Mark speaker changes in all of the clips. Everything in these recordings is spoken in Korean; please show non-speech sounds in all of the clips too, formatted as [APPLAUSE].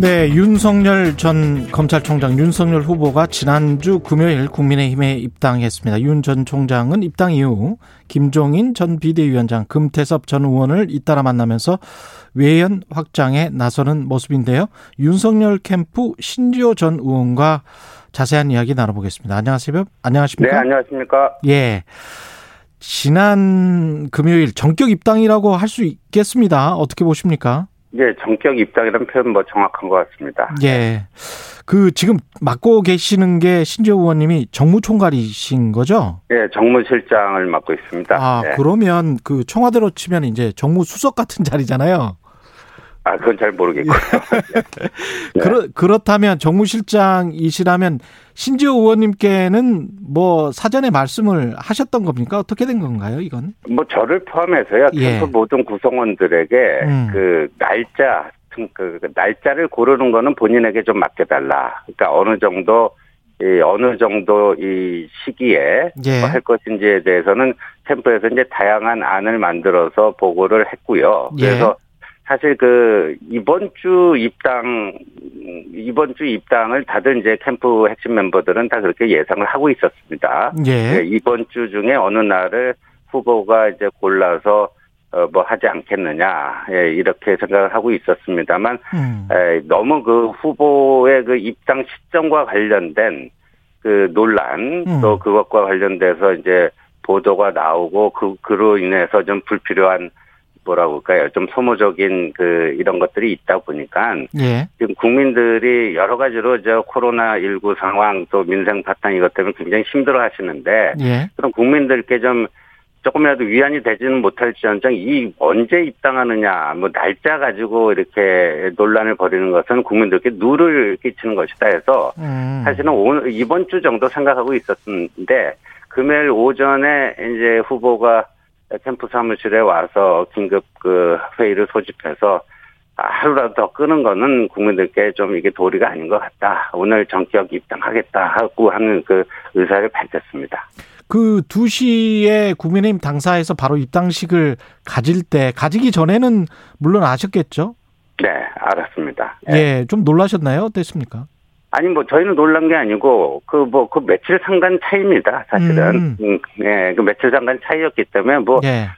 Speaker 1: 네, 윤석열 전 검찰총장 윤석열 후보가 지난주 금요일 국민의힘에 입당했습니다. 윤 전 총장은 입당 이후 김종인 전 비대위원장, 금태섭 전 의원을 잇따라 만나면서 외연 확장에 나서는 모습인데요. 윤석열 캠프 신지호 전 의원과 자세한 이야기 나눠보겠습니다. 안녕하세요. 안녕하십니까?
Speaker 2: 네, 안녕하십니까?
Speaker 1: 예. 지난 금요일 정격 입당이라고 할 수 있겠습니다. 어떻게 보십니까?
Speaker 2: 예, 정격 입당이라는 표현 뭐 정확한 것 같습니다.
Speaker 1: 예. 그 지금 맡고 계시는 게 신재호 의원님이 정무총괄이신 거죠?
Speaker 2: 예, 정무실장을 맡고 있습니다.
Speaker 1: 아,
Speaker 2: 네.
Speaker 1: 그러면 그 청와대로 치면 이제 정무수석 같은 자리잖아요.
Speaker 2: 아, 그건 잘 모르겠고요. [LAUGHS] 네.
Speaker 1: 그렇, 그렇다면 정무실장이시라면 신지호 의원님께는 뭐 사전에 말씀을 하셨던 겁니까? 어떻게 된 건가요, 이건?
Speaker 2: 뭐 저를 포함해서요,
Speaker 1: 예.
Speaker 2: 캠프 모든 구성원들에게
Speaker 1: 음.
Speaker 2: 그 날짜, 그, 그 날짜를 고르는 거는 본인에게 좀 맡겨달라. 그러니까 어느 정도 이 어느 정도 이 시기에
Speaker 1: 예.
Speaker 2: 뭐 할 것인지에 대해서는 캠프에서 이제 다양한 안을 만들어서 보고를 했고요.
Speaker 1: 예.
Speaker 2: 그래서 사실 그 이번 주 입당 이번 주 입당을 다들 이제 캠프 핵심 멤버들은 다 그렇게 예상을 하고 있었습니다.
Speaker 1: 예.
Speaker 2: 네, 이번 주 중에 어느 날을 후보가 이제 골라서 어, 뭐 하지 않겠느냐 예, 이렇게 생각을 하고 있었습니다만
Speaker 1: 음.
Speaker 2: 에, 너무 그 후보의 그 입당 시점과 관련된 그 논란
Speaker 1: 음.
Speaker 2: 또 그것과 관련돼서 이제 보도가 나오고 그 그로 인해서 좀 불필요한 뭐라고 할까요 좀 소모적인 그 이런 것들이 있다 보니까
Speaker 1: 예.
Speaker 2: 지금 국민들이 여러 가지로 저 코로나 19 상황 또 민생 파탄 이것 때문에 굉장히 힘들어 하시는데
Speaker 1: 예.
Speaker 2: 그럼 국민들께 좀 조금이라도 위안이 되지는 못할지언정 이 언제 입당하느냐 뭐 날짜 가지고 이렇게 논란을 벌이는 것은 국민들께 누를 끼치는 것이다 해서
Speaker 1: 음.
Speaker 2: 사실은 오늘 이번 주 정도 생각하고 있었는데 금요일 오전에 이제 후보가 캠프 사무실에 와서 긴급 그 회의를 소집해서 하루라도 더 끄는 거는 국민들께 좀 이게 도리가 아닌 것 같다. 오늘 정격 입당하겠다 하고 하는 그 의사를 밝혔습니다.
Speaker 1: 그 2시에 국민의힘 당사에서 바로 입당식을 가질 때 가지기 전에는 물론 아셨겠죠?
Speaker 2: 네, 알았습니다.
Speaker 1: 예, 좀 놀라셨나요? 어땠습니까?
Speaker 2: 아니 뭐 저희는 놀란 게 아니고 그 뭐 그 며칠 상간 차이입니다. 사실은
Speaker 1: 음.
Speaker 2: 음, 예, 그 며칠 상간 차이였기 때문에 뭐
Speaker 1: 예.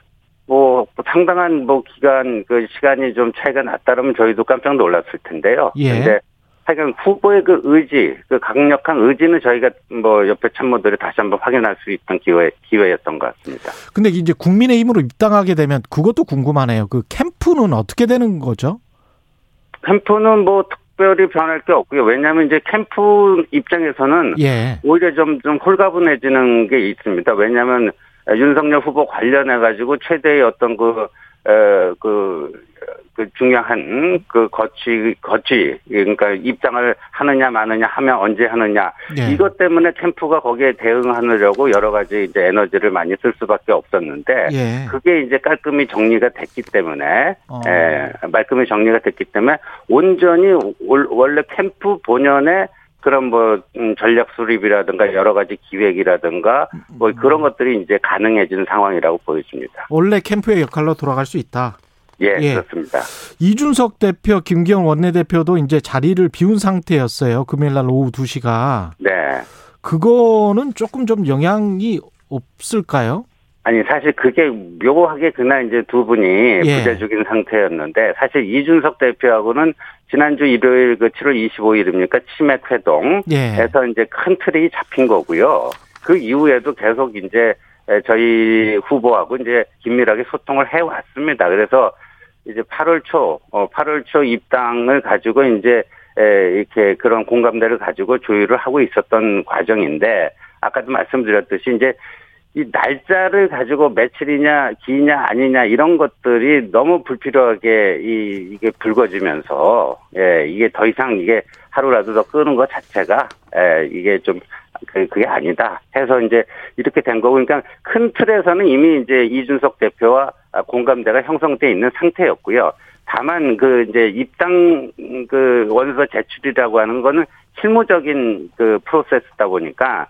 Speaker 2: 뭐 상당한 뭐 기간 그 시간이 좀 차이가 났다면 저희도 깜짝 놀랐을 텐데요.
Speaker 1: 예.
Speaker 2: 근데 하여간 후보의 그 의지, 그 강력한 의지는 저희가 뭐 옆에 참모들이 다시 한번 확인할 수 있던 기회 기회였던 것 같습니다.
Speaker 1: 근데 이제 국민의힘으로 입당하게 되면 그것도 궁금하네요. 그 캠프는 어떻게 되는 거죠?
Speaker 2: 캠프는 뭐 특별히 변할 게 없고요. 왜냐하면 이제 캠프 입장에서는
Speaker 1: 예.
Speaker 2: 오히려 좀, 좀 홀가분해지는 게 있습니다. 왜냐하면 윤석열 후보 관련해가지고 최대의 어떤 그, 에, 그, 그 중요한 그 거치, 거치, 그러니까 입장을 하느냐 마느냐 하면 언제 하느냐.
Speaker 1: 예.
Speaker 2: 이것 때문에 캠프가 거기에 대응하려고 여러 가지 이제 에너지를 많이 쓸 수밖에 없었는데.
Speaker 1: 예.
Speaker 2: 그게 이제 깔끔히 정리가 됐기 때문에,
Speaker 1: 어.
Speaker 2: 예, 말끔히 정리가 됐기 때문에 온전히 올- 원래 캠프 본연의 그런 뭐 음, 전략 수립이라든가 여러 가지 기획이라든가 뭐 그런 것들이 이제 가능해진 상황이라고 보여집니다.
Speaker 1: 원래 캠프의 역할로 돌아갈 수 있다.
Speaker 2: 예,
Speaker 1: 예.
Speaker 2: 그렇습니다.
Speaker 1: 이준석 대표, 김기현 원내대표도 이제 자리를 비운 상태였어요. 금요일 날 오후 2시가.
Speaker 2: 네.
Speaker 1: 그거는 조금 좀 영향이 없을까요?
Speaker 2: 아니 사실 그게 묘하게 그날 이제 두 분이
Speaker 1: 예.
Speaker 2: 부재중인 상태였는데 사실 이준석 대표하고는 지난주 일요일 그 7월 25일입니까 치맥 회동
Speaker 1: 예.
Speaker 2: 이제 큰 틀이 잡힌 거고요. 그 이후에도 계속 이제 저희 후보하고 이제 긴밀하게 소통을 해 왔습니다. 그래서 이제 8월 초, 어, 8월 초 입당을 가지고 이제 에, 이렇게 그런 공감대를 가지고 조율을 하고 있었던 과정인데 아까도 말씀드렸듯이 이제 이 날짜를 가지고 며칠이냐 기냐 아니냐 이런 것들이 너무 불필요하게 이 이게 불거지면서 예 이게 더 이상 이게 하루라도 더 끄는 것 자체가 예 이게 좀 그, 그게 아니다 해서 이제 이렇게 된 거고 그러니까 큰 틀에서는 이미 이제 이준석 대표와 공감대가 형성돼 있는 상태였고요. 다만 그 이제 입당 그 원서 제출이라고 하는 거는 실무적인 그 프로세스다 보니까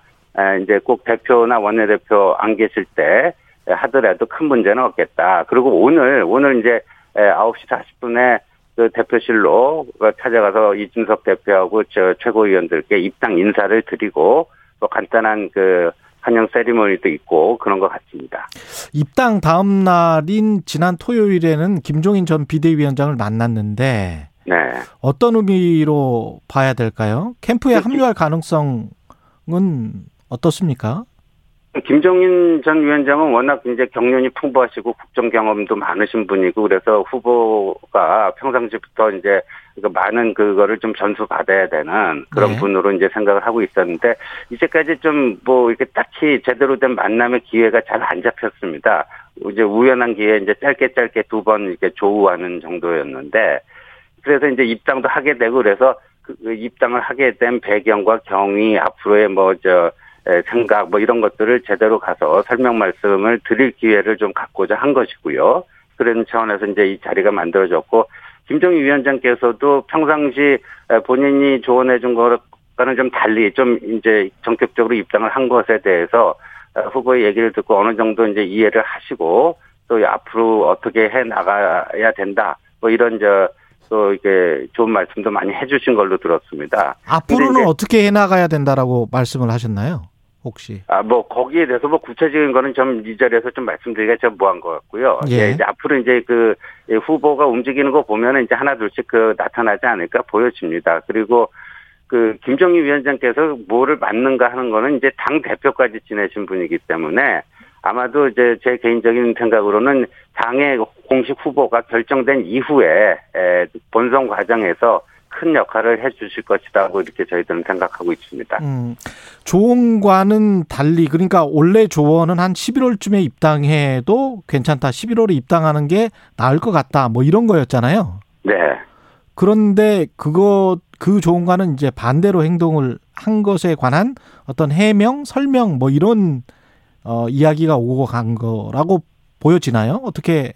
Speaker 2: 이제 꼭 대표나 원내대표 안 계실 때 하더라도 큰 문제는 없겠다. 그리고 오늘 오늘 이제 9시 40분에 그 대표실로 찾아가서 이준석 대표하고 저 최고위원들께 입당 인사를 드리고 또 간단한 그 환영 세리머니도 있고 그런 것 같습니다.
Speaker 1: 입당 다음 날인 지난 토요일에는 김종인 전 비대위원장을 만났는데 네. 어떤 의미로 봐야 될까요? 캠프에 그 합류할 가능성은 어떻습니까?
Speaker 2: 김종인 전 위원장은 워낙 이제 경륜이 풍부하시고 국정 경험도 많으신 분이고 그래서 후보가 평상시부터 이제 많은 그거를 좀 전수 받아야 되는 그런 네. 분으로 이제 생각을 하고 있었는데 이제까지 좀 뭐 이렇게 딱히 제대로 된 만남의 기회가 잘 안 잡혔습니다. 이제 우연한 기회에 이제 짧게 짧게 두 번 이렇게 조우하는 정도였는데 그래서 이제 입당도 하게 되고 그래서 그 입당을 하게 된 배경과 경위 앞으로의 뭐저 생각 뭐 이런 것들을 제대로 가서 설명 말씀을 드릴 기회를 좀 갖고자 한 것이고요. 그런 차원에서 이제 이 자리가 만들어졌고 김정희 위원장께서도 평상시 본인이 조언해 준 것과는 좀 달리 좀 이제 전격적으로 입당을 한 것에 대해서 후보의 얘기를 듣고 어느 정도 이제 이해를 하시고 또 앞으로 어떻게 해 나가야 된다. 뭐 이런 저 또 이게 좋은 말씀도 많이 해주신 걸로 들었습니다.
Speaker 1: 앞으로는 어떻게 해 나가야 된다라고 말씀을 하셨나요? 혹시?
Speaker 2: 아, 뭐, 거기에 대해서 뭐 구체적인 거는 좀 이 자리에서 좀 말씀드리기가 좀 뭐한 것 같고요. 예. 예. 이제 앞으로 이제 그 후보가 움직이는 거 보면은 이제 하나 둘씩 그 나타나지 않을까 보여집니다. 그리고 그 김정희 위원장께서 뭐를 맡는가 하는 거는 이제 당 대표까지 지내신 분이기 때문에 아마도 이제 제 개인적인 생각으로는 당의 공식 후보가 결정된 이후에 본선 과정에서 큰 역할을 해 주실 것이라고 이렇게 저희들은 생각하고 있습니다. 음,
Speaker 1: 조원과는 달리 그러니까 원래 조원은 한 11월쯤에 입당해도 괜찮다. 11월에 입당하는 게 나을 것 같다. 뭐 이런 거였잖아요.
Speaker 2: 네.
Speaker 1: 그런데 그거 그 조원과는 이제 반대로 행동을 한 것에 관한 어떤 해명, 설명 뭐 이런 어 이야기가 오고 간 거라고 보여지나요? 어떻게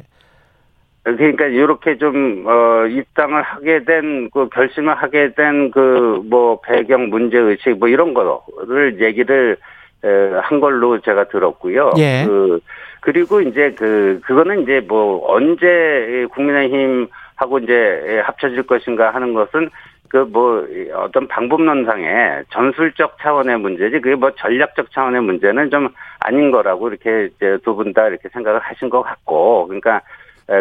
Speaker 2: 그러니까 이렇게 좀 어, 입당을 하게 된 그 결심을 하게 된 그 뭐 배경 문제 의식 뭐 이런 거를 얘기를 에, 한 걸로 제가 들었고요. 예. 그 그리고 이제 그 그거는 이제 뭐 언제 국민의힘 하고 이제 합쳐질 것인가 하는 것은 그 뭐 어떤 방법론상의 전술적 차원의 문제지 그게 뭐 전략적 차원의 문제는 좀 아닌 거라고 이렇게 두분 다 이렇게 생각을 하신 것 같고 그러니까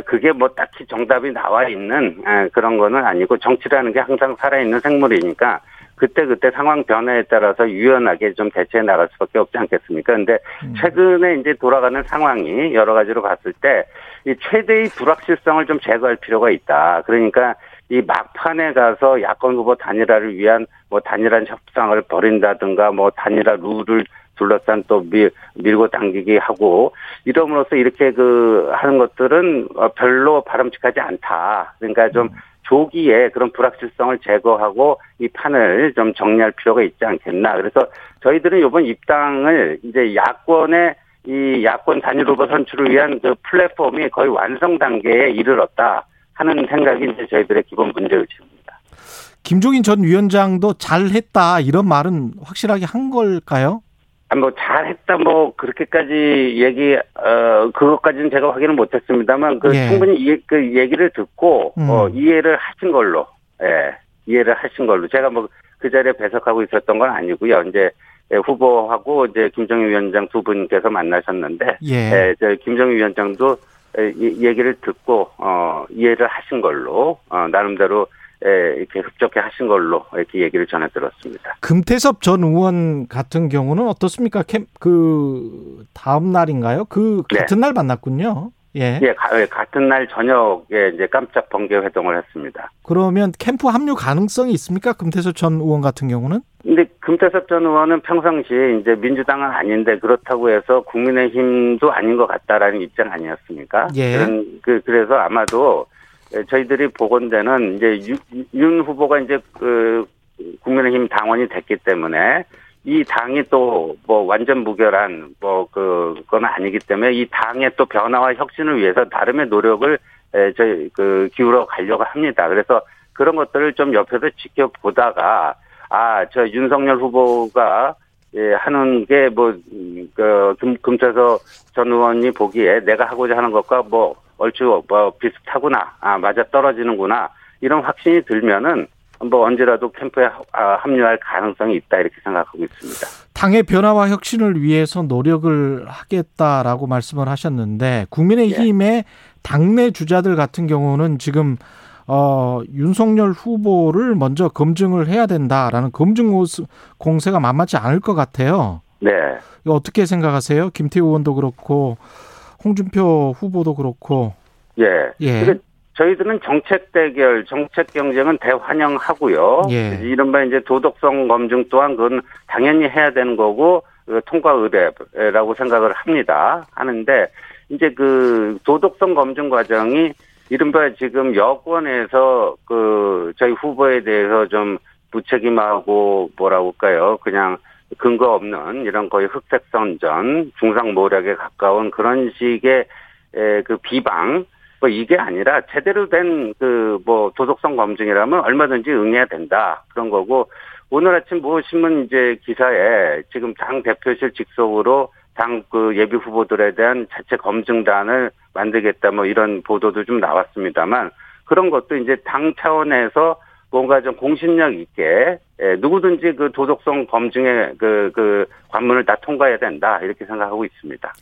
Speaker 2: 그게 뭐 딱히 정답이 나와 있는 그런 거는 아니고 정치라는 게 항상 살아있는 생물이니까 그때그때 상황 변화에 따라서 유연하게 좀 대처해 나갈 수밖에 없지 않겠습니까? 근데 음. 최근에 이제 돌아가는 상황이 여러 가지로 봤을 때 이 최대의 불확실성을 좀 제거할 필요가 있다. 그러니까 이 막판에 가서 야권 후보 단일화를 위한 뭐 단일한 협상을 벌인다든가 뭐 단일화 룰을 둘러싼 또 밀, 밀고 당기기 하고 이러므로써 이렇게 그 하는 것들은 어, 별로 바람직하지 않다. 그러니까 좀 음. 조기에 그런 불확실성을 제거하고 이 판을 좀 정리할 필요가 있지 않겠나. 그래서 저희들은 이번 입당을 이제 야권의 이 야권 단일 후보 선출을 위한 그 플랫폼이 거의 완성 단계에 이르렀다 하는 생각이 이제 저희들의 기본 문제 의식입니다.
Speaker 1: 김종인 전 위원장도 잘했다 이런 말은 확실하게 한 걸까요?
Speaker 2: 아, 뭐 잘했다 뭐 그렇게까지 얘기 어 그것까지는 제가 확인을 못했습니다만 그 예. 충분히 이해, 그 얘기를 듣고 음. 어 이해를 하신 걸로 예 이해를 하신 걸로 제가 뭐 그 자리에 배석하고 있었던 건 아니고요 이제 예, 후보하고 이제 김정희 위원장 두 분께서 만나셨는데 예, 예 저 김정희 위원장도 예, 얘기를 듣고 어 이해를 하신 걸로 어 나름대로 예, 이렇게 흡족해 하신 걸로 이렇게 얘기를 전해 들었습니다.
Speaker 1: 금태섭 전 의원 같은 경우는 어떻습니까? 캠, 그 다음 날인가요? 그 네. 같은 네. 날 만났군요.
Speaker 2: 예. 예, 가, 예, 같은 날 저녁에 이제 깜짝 번개 회동을 했습니다.
Speaker 1: 그러면 캠프 합류 가능성이 있습니까? 금태섭 전 의원 같은 경우는?
Speaker 2: 근데 금태섭 전 의원은 평상시에 이제 민주당은 아닌데 그렇다고 해서 국민의힘도 아닌 것 같다라는 입장 아니었습니까? 예. 그런, 그, 그래서 아마도 예, 저희들이 보건대는 이제 윤, 윤 후보가 이제 그 국민의힘 당원이 됐기 때문에 이 당이 또 뭐 완전 무결한 뭐 그건 아니기 때문에 이 당의 또 변화와 혁신을 위해서 나름의 노력을 에, 저희 그 기울어 가려고 합니다. 그래서 그런 것들을 좀 옆에서 지켜보다가 아 저 윤석열 후보가 예, 하는 게 뭐, 음, 그, 금, 금태서 전 의원이 보기에 내가 하고자 하는 것과 뭐, 얼추 뭐 비슷하구나. 아, 맞아 떨어지는구나. 이런 확신이 들면은 뭐 언제라도 캠프에 아, 합류할 가능성이 있다 이렇게 생각하고 있습니다.
Speaker 1: 당의 변화와 혁신을 위해서 노력을 하겠다라고 말씀을 하셨는데 국민의힘의 예. 당내 주자들 같은 경우는 지금 어, 윤석열 후보를 먼저 검증을 해야 된다라는 검증 공세가 만만치 않을 것 같아요.
Speaker 2: 네.
Speaker 1: 어떻게 생각하세요? 김태우 의원도 그렇고 홍준표 후보도 그렇고.
Speaker 2: 예. 예. 저희들은 정책 대결, 정책 경쟁은 대환영하고요. 예. 이른바 이제 도덕성 검증 또한 그건 당연히 해야 되는 거고 그 통과 의뢰라고 생각을 합니다. 하는데 이제 그 도덕성 검증 과정이 이른바 지금 여권에서 그 저희 후보에 대해서 좀 무책임하고 뭐라고 할까요? 그냥 근거 없는 이런 거의 흑색 선전, 중상 모략에 가까운 그런 식의 그 비방, 뭐 이게 아니라 제대로 된 그 뭐 도덕성 검증이라면 얼마든지 응해야 된다. 그런 거고 오늘 아침 뭐 신문 이제 기사에 지금 당 대표실 직속으로 당 그 예비 후보들에 대한 자체 검증단을 만들겠다 뭐 이런 보도도 좀 나왔습니다만 그런 것도 이제 당 차원에서 뭔가 좀 공신력 있게 예, 누구든지 그 도덕성 검증의 그, 그 관문을 다 통과해야 된다 이렇게 생각하고 있습니다.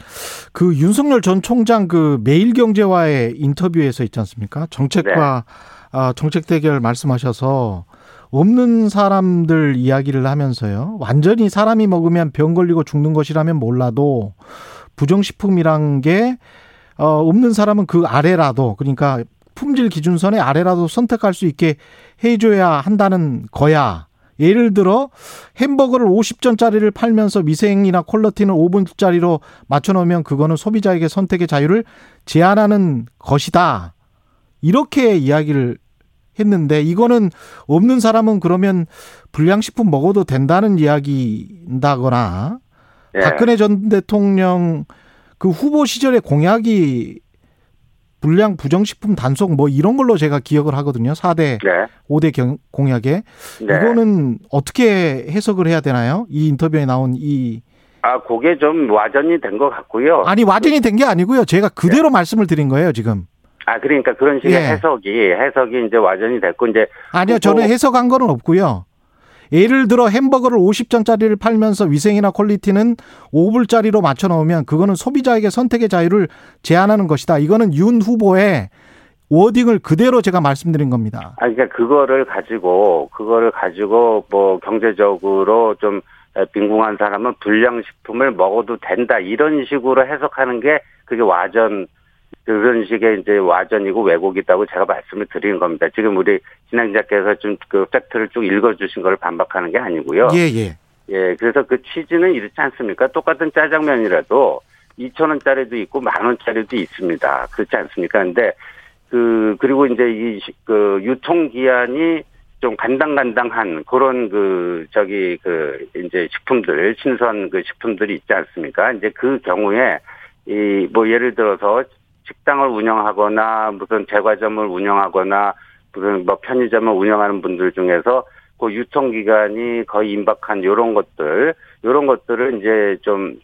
Speaker 1: 그 윤석열 전 총장 그 매일경제와의 인터뷰에서 있지 않습니까? 정책과 네. 아, 정책 대결 말씀하셔서 없는 사람들 이야기를 하면서요. 완전히 사람이 먹으면 병 걸리고 죽는 것이라면 몰라도 부정식품이란 게 어, 없는 사람은 그 아래라도 그러니까 품질 기준선의 아래라도 선택할 수 있게 해줘야 한다는 거야. 예를 들어 햄버거를 50전짜리를 팔면서 미생이나 퀄러티는 5분짜리로 맞춰놓으면 그거는 소비자에게 선택의 자유를 제한하는 것이다. 이렇게 이야기를 했는데 이거는 없는 사람은 그러면 불량식품 먹어도 된다는 이야기인다거나 네. 박근혜 전 대통령 그 후보 시절의 공약이 불량 부정식품 단속 뭐 이런 걸로 제가 기억을 하거든요. 4대, 네. 5대 경, 공약에. 네. 이거는 어떻게 해석을 해야 되나요? 이 인터뷰에 나온 이.
Speaker 2: 아, 그게 좀 와전이 된 것 같고요.
Speaker 1: 아니, 와전이 된 게 아니고요. 제가 그대로 네. 말씀을 드린 거예요, 지금.
Speaker 2: 아, 그러니까 그런 식의 예. 해석이, 해석이 이제 와전이 됐고, 이제.
Speaker 1: 아니요, 저는 해석한 거는 없고요. 예를 들어 햄버거를 50전짜리를 팔면서 위생이나 퀄리티는 5불짜리로 맞춰 놓으면 그거는 소비자에게 선택의 자유를 제한하는 것이다. 이거는 윤 후보의 워딩을 그대로 제가 말씀드린 겁니다.
Speaker 2: 아, 그러니까 그거를 가지고 그거를 가지고 뭐 경제적으로 좀 빈궁한 사람은 불량식품을 먹어도 된다 이런 식으로 해석하는 게 그게 와전 그런 식의 이제 와전이고 왜곡이다고 제가 말씀을 드리는 겁니다. 지금 우리 진행자께서 좀 그 팩트를 쭉 읽어주신 걸 반박하는 게 아니고요.
Speaker 1: 예, 예.
Speaker 2: 예, 그래서 그 취지는 이렇지 않습니까? 똑같은 짜장면이라도 2천 원짜리도 있고 만 원짜리도 있습니다. 그렇지 않습니까? 근데 그 그리고 이제 이 그 유통 기한이 좀 간당간당한 그런 그 저기 그 이제 식품들 신선 그 식품들이 있지 않습니까? 이제 그 경우에 이 뭐 예를 들어서 식당을 운영하거나 무슨 제과점을 운영하거나 무슨 뭐 편의점을 운영하는 분들 중에서 그 유통 기간이 거의 임박한 요런 것들 요런 것들을 이제 좀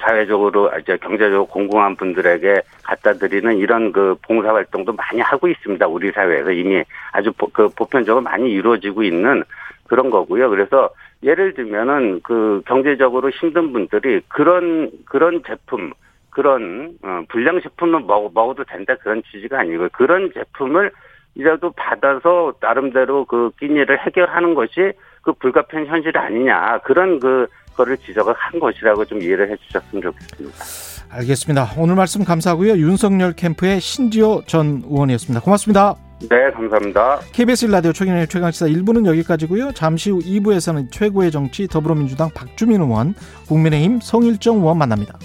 Speaker 2: 사회적으로 이제 경제적으로 공공한 분들에게 갖다 드리는 이런 그 봉사 활동도 많이 하고 있습니다. 우리 사회에서 이미 아주 그 보편적으로 많이 이루어지고 있는 그런 거고요. 그래서 예를 들면은 그 경제적으로 힘든 분들이 그런 그런 제품 그런 어, 불량 식품을 먹, 먹어도 된다 그런 취지가 아니고 그런 제품을 이라도 받아서 나름대로 그 끼니를 해결하는 것이 그 불가피한 현실이 아니냐 그런 그 거를 지적을 한 것이라고 좀 이해를 해주셨으면 좋겠습니다.
Speaker 1: 알겠습니다. 오늘 말씀 감사하고요. 윤석열 캠프의 신지호 전 의원이었습니다. 고맙습니다.
Speaker 2: 네, 감사합니다.
Speaker 1: KBS 라디오 최경의 최강시사 1부는 여기까지고요. 잠시 후 2부에서는 최고의 정치 더불어민주당 박주민 의원, 국민의힘 성일정 의원 만납니다.